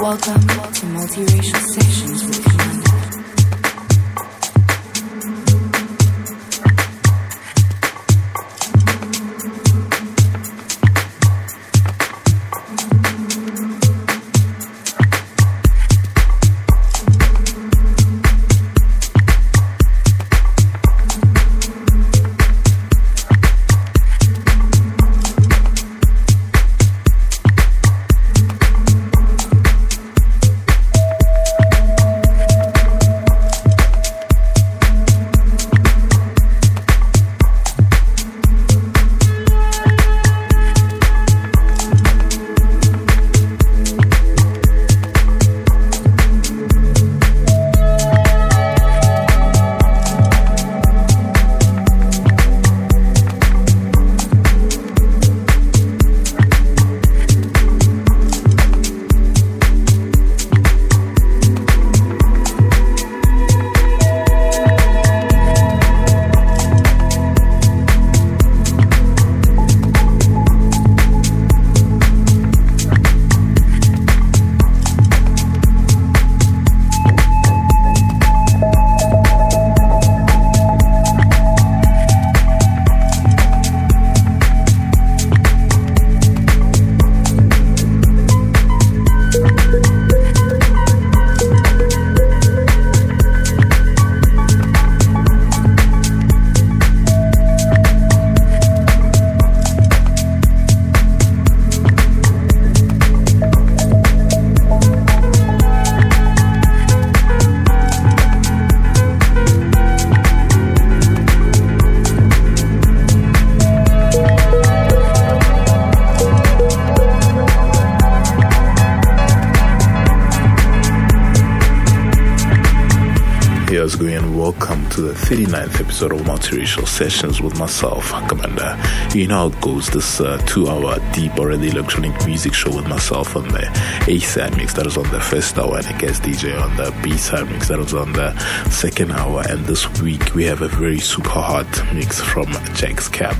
Welcome to Multiracial Sessions with Kamanda. 39th episode of Multiracial Sessions with myself, Kamanda. You know how it goes, this uh, two hour deep already electronic music show with myself on the A side mix that was on the first hour and a guest DJ on the B side mix that was on the second hour. And this week we have a very super hot mix from Jack's Cab.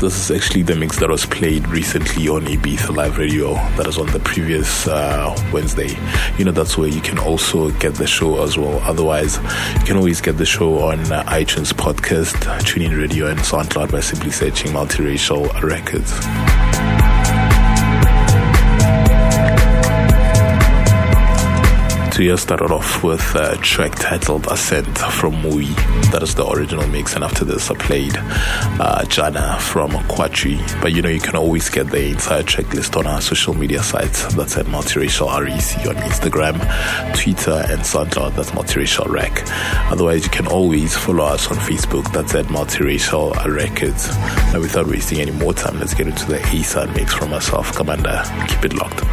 This is actually the mix that was played recently on Ibiza Live Radio that was on the previous uh, Wednesday. You know, that's where you can also get the show as well. Otherwise, you can always get the show on uh, iTunes Podcast, TuneIn Radio, and SoundCloud by simply searching Multiracial Records. We started off with a track titled Assent from MUUI. That is the original mix, and after this, I played uh, Jana from Quatri. But you know, you can always get the entire track list on our social media sites. That's at Multiracial REC on Instagram, Twitter, and SoundCloud. That's Multiracial Rec. Otherwise, you can always follow us on Facebook. That's at Multiracial Records. Now, without wasting any more time, let's get into the A-side mix from myself, Kamanda. Keep it locked.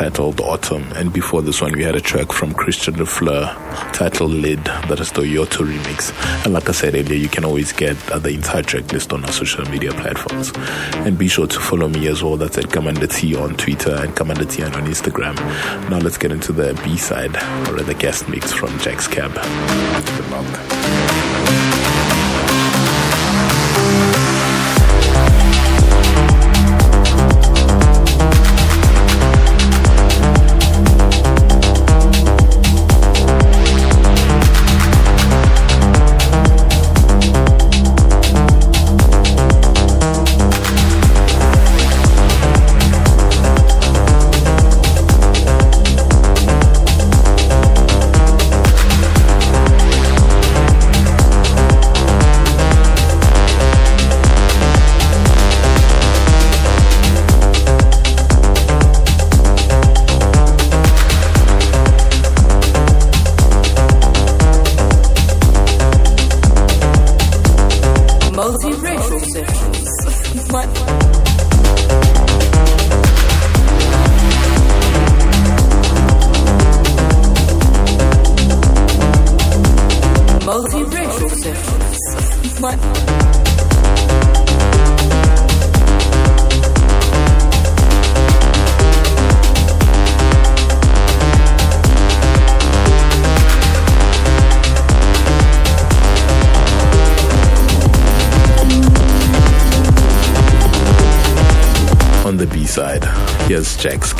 Titled Autumn. And before this one, we had a track from Christian Löffler titled Lid, that is the Yotto remix. And like I said earlier, you can always get uh, the entire track list on our social media platforms. And be sure to follow me as well. That's at Kamanda T on Twitter and Kamanda T on Instagram. Now let's get into the B side, or the guest mix from Jack's Cab. Good luck. Jack's